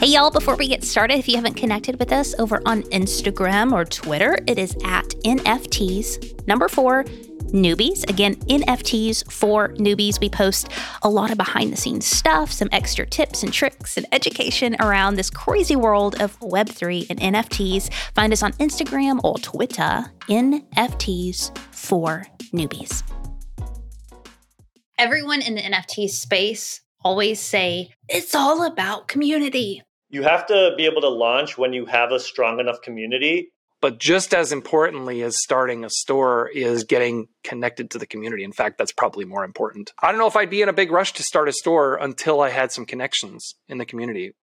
Hey, y'all, before we get started, if you haven't connected with us over on Instagram or Twitter, it is at NFTs, number four, newbies. Again, NFTs for newbies. We post a lot of behind the scenes stuff, some extra tips and tricks and education around this crazy world of Web3 and NFTs. Find us on Instagram or Twitter, NFTs for newbies. Everyone in the NFT space always say it's all about community. You have to be able to launch when you have a strong enough community but just as importantly as starting a store is getting connected to the community. In fact, that's probably more important. I don't know if I'd be in a big rush to start a store until I had some connections in the community.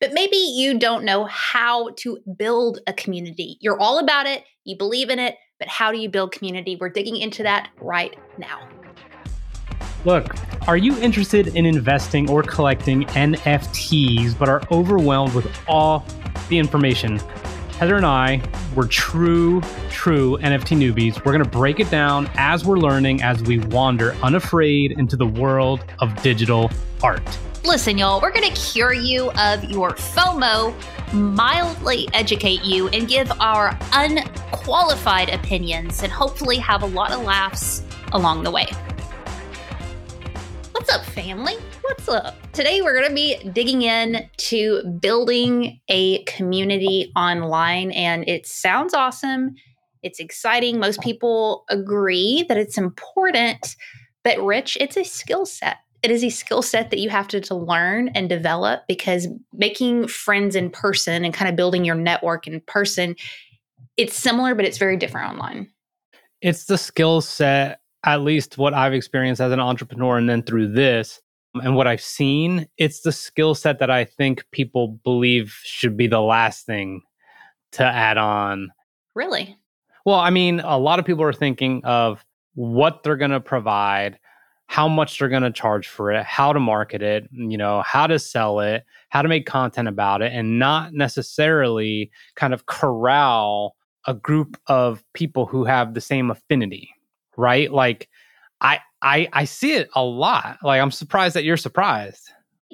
But maybe you don't know how to build a community. You're all about it, you believe in it, but how do you build community? We're digging into that right now. Look, are you interested in investing or collecting NFTs but are overwhelmed with all the information? Heather and I, we're true, true NFT newbies. We're going to break it down as we're learning as we wander unafraid into the world of digital art. Listen, y'all, we're going to cure you of your FOMO, mildly educate you, and give our unqualified opinions, and hopefully have a lot of laughs along the way. What's up, family? What's up? Today, we're going to be digging in to building a community online, and it sounds awesome. It's exciting. Most people agree that it's important, but Rich, it's a skill set. It is a skill set that you have to, to learn and develop because making friends in person and kind of building your network in person, it's similar, but it's very different online. It's the skill set at least what I've experienced as an entrepreneur and then through this and what I've seen, it's the skill set that I think people believe should be the last thing to add on. Really? Well, I mean, a lot of people are thinking of what they're going to provide, how much they're going to charge for it, how to market it, mm, you know, how to sell it, how to make content about it, and not necessarily kind of corral a group of people who have the same affinity right? Like I I I see it a lot. Like I'm surprised that you're surprised.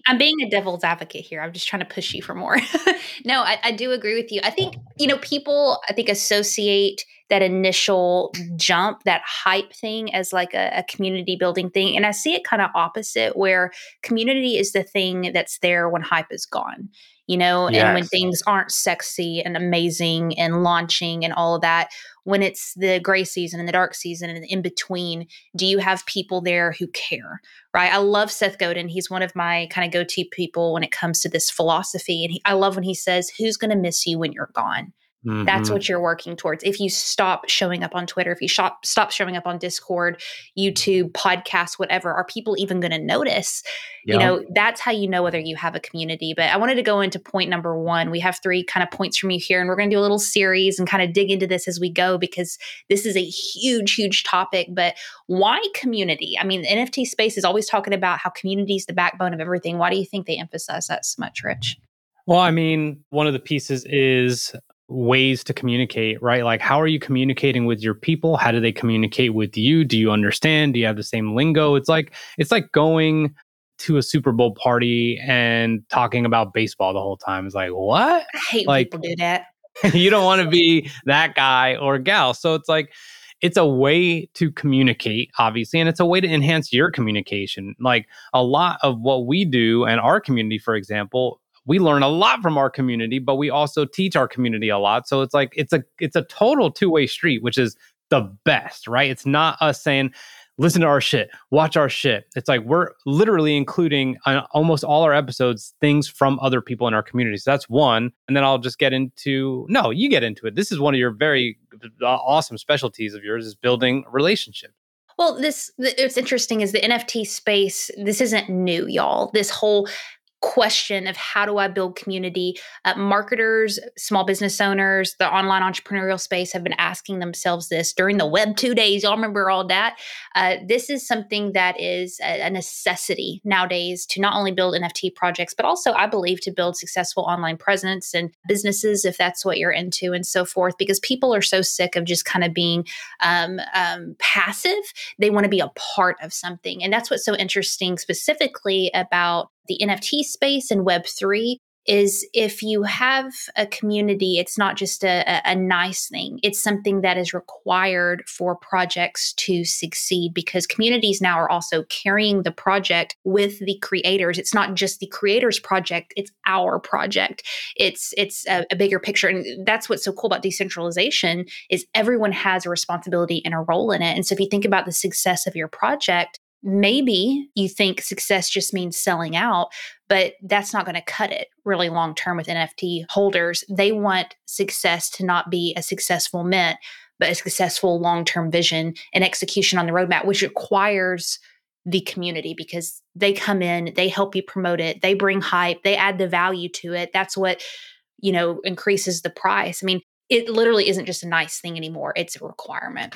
I'm being a devil's advocate here. I'm just trying to push you for more. no, I, I, do agree with you. I think, you know, people, I think, associate that initial jump, that hype thing as like a, a community building thing. And I see it kind of opposite, where community is the thing that's there when hype is gone you know, yes. and when things aren't sexy and amazing and launching and all of that, when it's the gray season and the dark season and in between, do you have people there who care? Right. I love Seth Godin. He's one of my kind of go to people when it comes to this philosophy. And he, I love when he says, Who's going to miss you when you're gone? Mm-hmm. That's what you're working towards. If you stop showing up on Twitter, if you shop, stop showing up on Discord, YouTube, podcasts, whatever, are people even going to notice? Yeah. You know, that's how you know whether you have a community. But I wanted to go into point number one. We have three kind of points from you here, and we're going to do a little series and kind of dig into this as we go because this is a huge, huge topic. But why community? I mean, the NFT space is always talking about how community is the backbone of everything. Why do you think they emphasize that so much, Rich? Well, I mean, one of the pieces is ways to communicate, right? Like, how are you communicating with your people? How do they communicate with you? Do you understand? Do you have the same lingo? It's like, it's like going to a Super Bowl party and talking about baseball the whole time. It's like, what? I hate like, people do that. you don't want to be that guy or gal. So it's like, it's a way to communicate, obviously, and it's a way to enhance your communication. Like a lot of what we do and our community, for example, we learn a lot from our community, but we also teach our community a lot. So it's like it's a it's a total two-way street, which is the best, right? It's not us saying, listen to our shit, watch our shit. It's like we're literally including on almost all our episodes things from other people in our community. So that's one. And then I'll just get into no, you get into it. This is one of your very uh, awesome specialties of yours is building relationships. Well, this it's interesting is the NFT space. This isn't new, y'all. This whole question of how do I build community. Uh, marketers, small business owners, the online entrepreneurial space have been asking themselves this during the Web 2 days. Y'all remember all that? Uh, this is something that is a, a, necessity nowadays to not only build NFT projects, but also, I believe, to build successful online presence and businesses if that's what you're into and so forth, because people are so sick of just kind of being um, um, passive. They want to be a part of something. And that's what's so interesting specifically about the NFT space and Web3 is if you have a community, it's not just a, a, nice thing, it's something that is required for projects to succeed because communities now are also carrying the project with the creators. It's not just the creators' project, it's our project. It's it's a, a bigger picture. And that's what's so cool about decentralization is everyone has a responsibility and a role in it. And so if you think about the success of your project, maybe you think success just means selling out, but that's not going to cut it really long term with NFT holders. They want success to not be a successful mint, but a successful long term vision and execution on the roadmap, which requires the community because they come in, they help you promote it, they bring hype, they add the value to it. That's what, you know, increases the price. I mean, it literally isn't just a nice thing anymore, it's a requirement.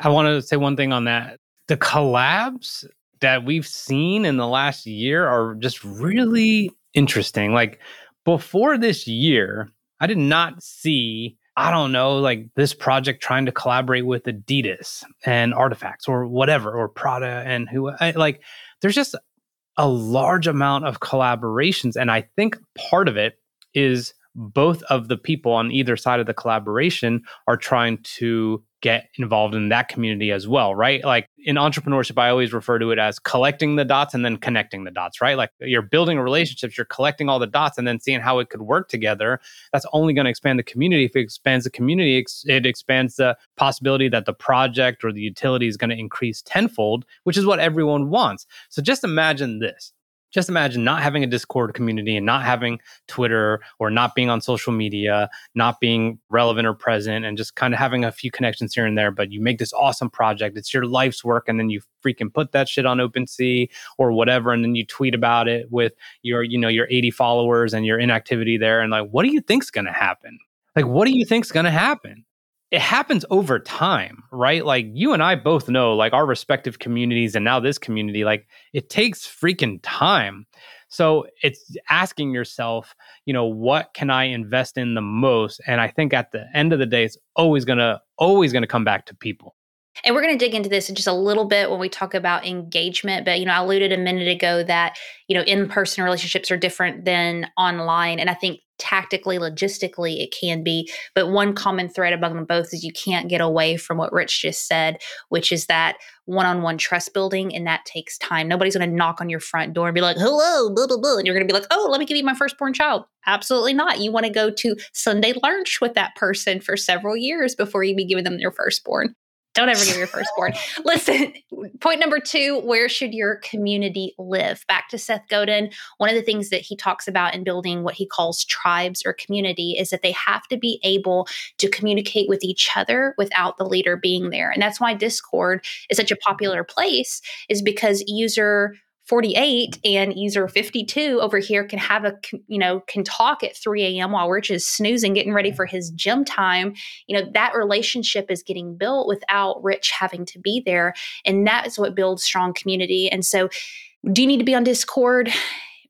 I want to say one thing on that the collabs that we've seen in the last year are just really interesting. Like before this year, I did not see, I don't know, like this project trying to collaborate with Adidas and Artifacts or whatever, or Prada and who, I, like, there's just a large amount of collaborations. And I think part of it is both of the people on either side of the collaboration are trying to get involved in that community as well, right? Like in entrepreneurship, I always refer to it as collecting the dots and then connecting the dots, right? Like you're building relationships, you're collecting all the dots and then seeing how it could work together. That's only going to expand the community. If it expands the community, it expands the possibility that the project or the utility is going to increase tenfold, which is what everyone wants. So just imagine this just imagine not having a Discord community and not having Twitter or not being on social media, not being relevant or present, and just kind of having a few connections here and there. But you make this awesome project, it's your life's work, and then you freaking put that shit on OpenSea or whatever, and then you tweet about it with your, you know, your 80 followers and your inactivity there. And like, what do you think's gonna happen? Like, what do you think's gonna happen? It happens over time, right? Like you and I both know, like our respective communities and now this community, like it takes freaking time. So it's asking yourself, you know, what can I invest in the most? And I think at the end of the day, it's always gonna, always gonna come back to people. And we're going to dig into this in just a little bit when we talk about engagement. But, you know, I alluded a minute ago that, you know, in person relationships are different than online. And I think tactically, logistically, it can be. But one common thread among them both is you can't get away from what Rich just said, which is that one on one trust building. And that takes time. Nobody's going to knock on your front door and be like, hello, blah, blah, blah. And you're going to be like, oh, let me give you my firstborn child. Absolutely not. You want to go to Sunday lunch with that person for several years before you be giving them your firstborn. Don't ever give your firstborn. Listen, point number two where should your community live? Back to Seth Godin. One of the things that he talks about in building what he calls tribes or community is that they have to be able to communicate with each other without the leader being there. And that's why Discord is such a popular place, is because user 48 and user 52 over here can have a you know can talk at 3 a.m while rich is snoozing getting ready for his gym time. You know that relationship is getting built without rich having to be there and that is what builds strong community. And so do you need to be on discord?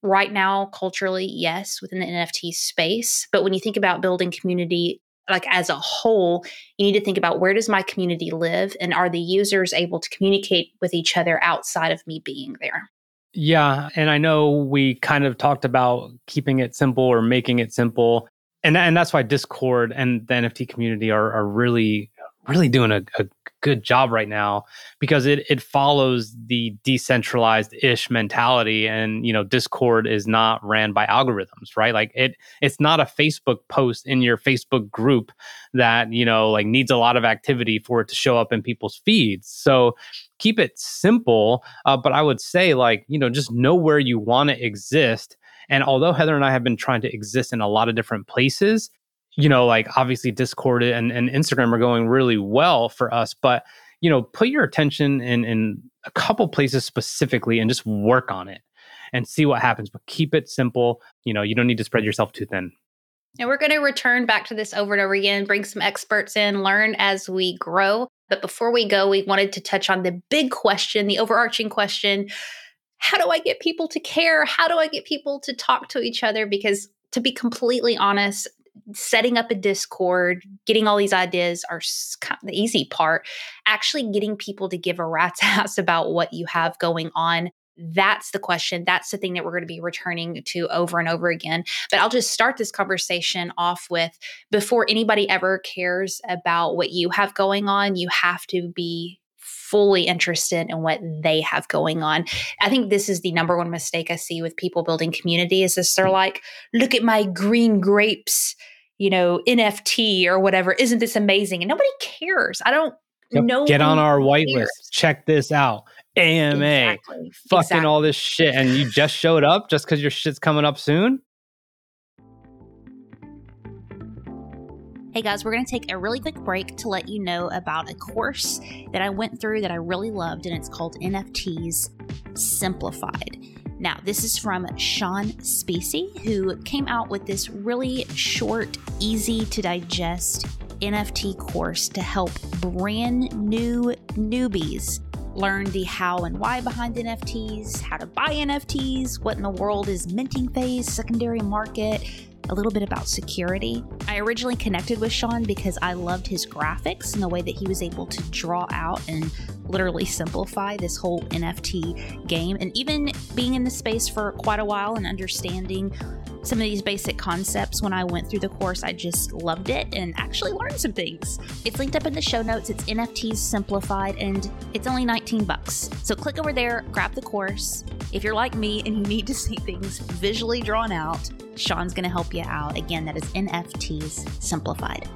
Right now culturally yes within the nft space. But when you think about building community like as a whole you need to think about where does my community live and are the users able to communicate with each other outside of me being there yeah, and I know we kind of talked about keeping it simple or making it simple. And and that's why Discord and the NFT community are are really really doing a, a good job right now because it it follows the decentralized ish mentality and you know discord is not ran by algorithms right like it it's not a facebook post in your facebook group that you know like needs a lot of activity for it to show up in people's feeds so keep it simple uh, but i would say like you know just know where you want to exist and although heather and i have been trying to exist in a lot of different places you know, like obviously Discord and, and Instagram are going really well for us, but you know, put your attention in in a couple places specifically and just work on it and see what happens. But keep it simple. You know, you don't need to spread yourself too thin. And we're going to return back to this over and over again, bring some experts in, learn as we grow. But before we go, we wanted to touch on the big question, the overarching question how do I get people to care? How do I get people to talk to each other? Because to be completely honest, setting up a Discord, getting all these ideas are the easy part. Actually, getting people to give a rat's ass about what you have going on That's the question. That's the thing that we're going to be returning to over and over again. But I'll just start this conversation off with before anybody ever cares about what you have going on, you have to be fully interested in what they have going on. I think this is the number one mistake I see with people building community is this they're like, look at my green grapes, you know, NFT or whatever. Isn't this amazing? And nobody cares. I don't Yep. know. Get on our whitelist. Check this out. AMA. Exactly. Fucking Exactly. all this shit. And you just showed up just because your shit's coming up soon? Hey guys, we're going to take a really quick break to let you know about a course that I went through that I really loved, and it's called NFTs Simplified. Now, this is from Sean Spacey, who came out with this really short, easy to digest NFT course to help brand new newbies learn the how and why behind NFTs, how to buy NFTs, what in the world is minting phase, secondary market, a little bit about security. I originally connected with Sean because I loved his graphics and the way that he was able to draw out and literally simplify this whole NFT game. And even being in the space for quite a while and understanding some of these basic concepts when I went through the course, I just loved it and actually learned some things. It's linked up in the show notes. It's NFTs simplified and it's only 19 bucks. So click over there, grab the course. If you're like me and you need to see things visually drawn out, Sean's going to help you out. Again, that is NFTs simplified.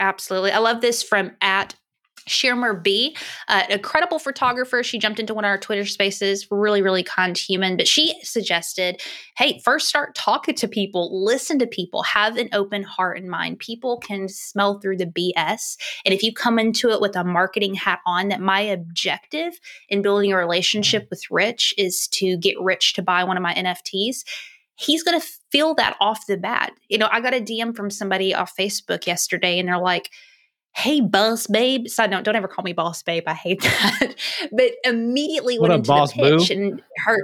Absolutely. I love this from at Shirmer B, uh, a credible photographer. She jumped into one of our Twitter spaces, really, really kind human. But she suggested, hey, first start talking to people, listen to people, have an open heart and mind. People can smell through the BS. And if you come into it with a marketing hat on, that my objective in building a relationship with Rich is to get Rich to buy one of my NFTs. He's going to feel that off the bat. You know, I got a DM from somebody off Facebook yesterday, and they're like, hey boss babe. Side note don't ever call me boss babe. I hate that. But immediately What went up, into the pitch boo? and her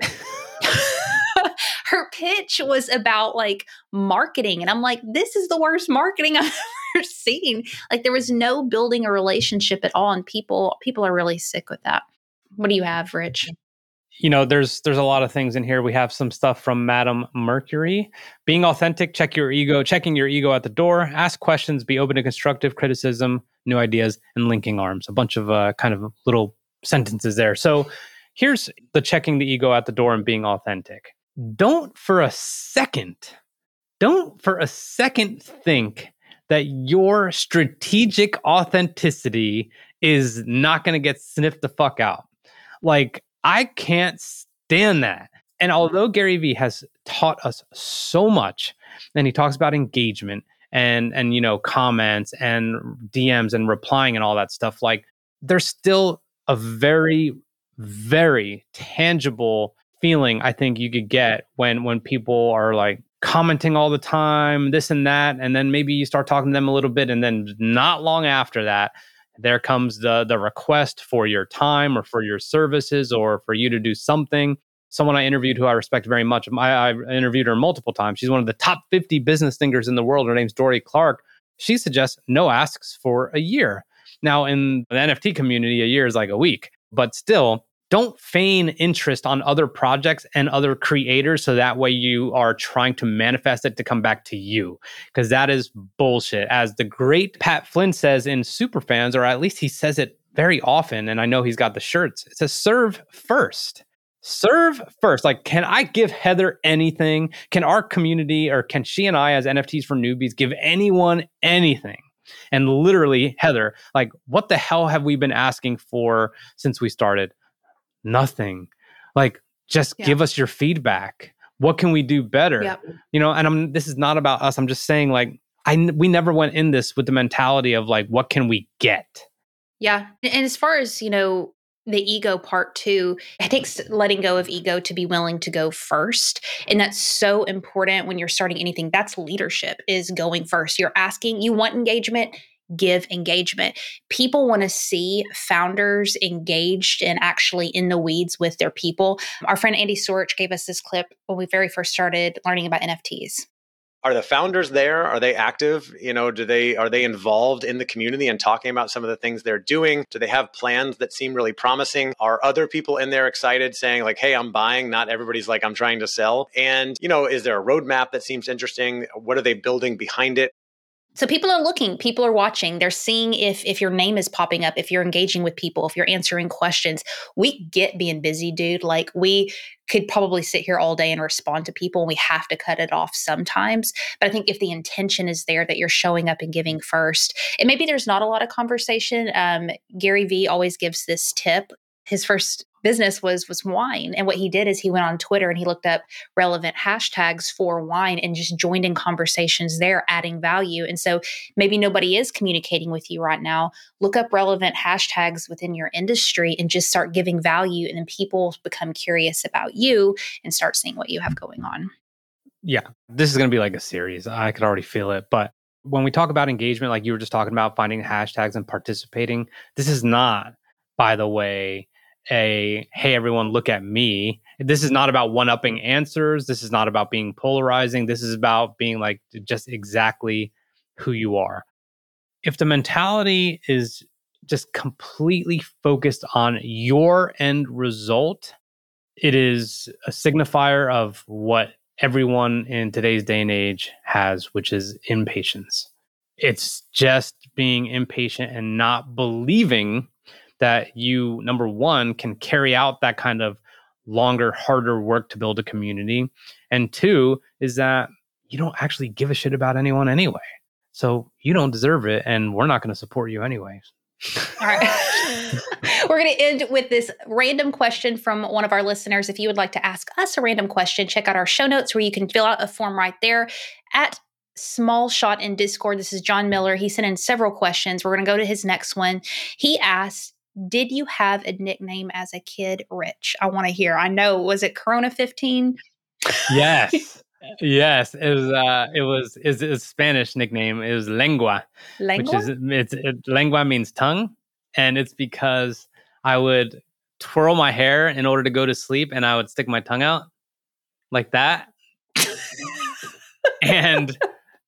her pitch was about like marketing and i'm like this is the worst marketing i've ever seen. Like there was no building a relationship at all and people people are really sick with that. What do you have rich you know there's there's a lot of things in here. We have some stuff from madam mercury. Being authentic check your ego checking your ego at the door. Ask questions be open to constructive criticism new ideas and linking arms. A bunch of uh, kind of little sentences there. So here's the checking the ego at the door and being authentic. Don't for a second don't for a second think that your strategic authenticity is not going to get sniffed the fuck out. Like I can't stand that. And mm-hmm. although Gary Vee has taught us so much, and he talks about engagement and and you know comments and DMs and replying and all that stuff, like there's still a very very tangible feeling I think you could get when when people are like commenting all the time, this and that, and then maybe you start talking to them a little bit, and then not long after that, there comes the the request for your time or for your services or for you to do something. Someone I interviewed who I respect very much. I, I interviewed her multiple times. She's one of the top 50 business thinkers in the world. Her name's Dorie Clark. She suggests no asks for a year. Now, in the NFT community, a year is like a week, but still, don't feign interest on other projects and other creators so that way you are trying to manifest it to come back to you because that is bullshit. As the great pat flynn says in superfans or at least he says it very often and i know he's got the shirts it says serve first. Serve first. Like can i give heather anything? Can our community or can she and i as nfts for newbies give anyone anything? And literally heather like what the hell have we been asking for since we started nothing like just Yeah. give us your feedback what can we do better Yep. you know and i'm this is not about us i'm just saying like I we never went in this with the mentality of like what can we get Yeah. And as far as, you know, the ego part too, it takes letting go of ego to be willing to go first. And that's so important when you're starting anything. That's leadership is going first. You're asking, you want engagement, give engagement. People want to see founders engaged and actually in the weeds with their people. Our friend Andy Sorich gave us this clip when we very first started learning about NFTs. are the founders there? Are they active? You know do they are they involved in the community and talking about some of the things they're doing? Do they have plans that seem really promising? Are other people in there excited saying like hey i'm buying not everybody's like i'm trying to sell. And you know is there a roadmap that seems interesting? What are they building behind it so people are looking, people are watching. They're seeing if if your name is popping up, if you're engaging with people, if you're answering questions. We get being busy, dude. Like we could probably sit here all day and respond to people and we have to cut it off sometimes. But I think if the intention is there that you're showing up and giving first, and maybe there's not a lot of conversation. Um, Gary Vee always gives this tip. His first business was was wine. And what he did is he went on twitter and he looked up relevant hashtags for wine and just joined in conversations there adding value. And so maybe nobody is communicating with you right now. Look up relevant hashtags within your industry and just start giving value and then people become curious about you and start seeing what you have going on. Yeah this is going to be like a series. I could already feel it. But when we talk about engagement like you were just talking about finding hashtags and participating this is not by the way a hey everyone look at me. This is not about one upping answers. This is not about being polarizing. This is about being like just exactly who you are. If the mentality is just completely focused on your end result it is a signifier of what everyone in today's day and age has which is impatience. It's just being impatient and not believing that you number one can carry out that kind of longer harder work to build a community. And two is that you don't actually give a shit about anyone anyway. So you don't deserve it and we're not going to support you anyways. All right. We're going to end with this random question from one of our listeners. If you would like to ask us a random question check out our show notes where you can fill out a form right there. At small shot in discord this is john miller. He sent in several questions. We're going to go to his next one. He asked did you have a nickname as a kid, Rich? I want to hear. I know. Was it Corona 15? Yes. yes, it was. Uh, it was. Is a Spanish nickname. It was lengua, lengua? which is it's it, lengua means tongue, and it's because I would twirl my hair in order to go to sleep, and I would stick my tongue out like that, and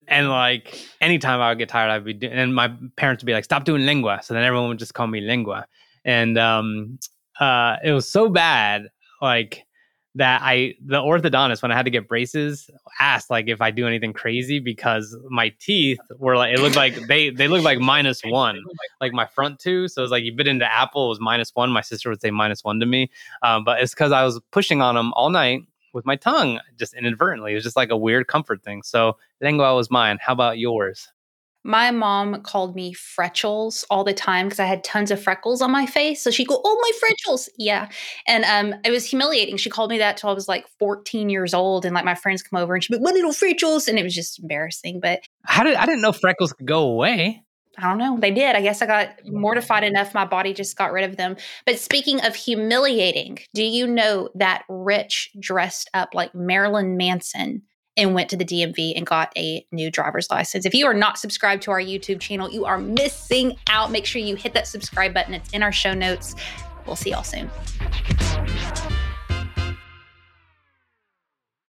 and like anytime I would get tired, I'd be doing, and my parents would be like, "Stop doing lengua." So then everyone would just call me lengua, and um, uh, it was so bad, like that I the orthodontist when I had to get braces asked like if I do anything crazy because my teeth were like it looked like they they looked like minus one like my front two. So it's like you bit into apple was minus one. My sister would say minus one to me. Um, but it's because I was pushing on them all night with my tongue just inadvertently. It was just like a weird comfort thing. So lengua was mine. How about yours my mom called me Fretchels all the time because I had tons of freckles on my face. So she'd go, Oh, my Fretchels. Yeah. And um, it was humiliating. She called me that till I was like 14 years old. And like my friends come over and she'd be like, My little Fretchels. And it was just embarrassing. But how did I didn't know freckles could go away. I don't know. They did. I guess I got mortified enough. My body just got rid of them. But speaking of humiliating, do you know that Rich dressed up like Marilyn Manson and went to the DMV and got a new driver's license. If you are not subscribed to our YouTube channel, you are missing out. Make sure you hit that subscribe button. It's in our show notes. We'll see y'all soon.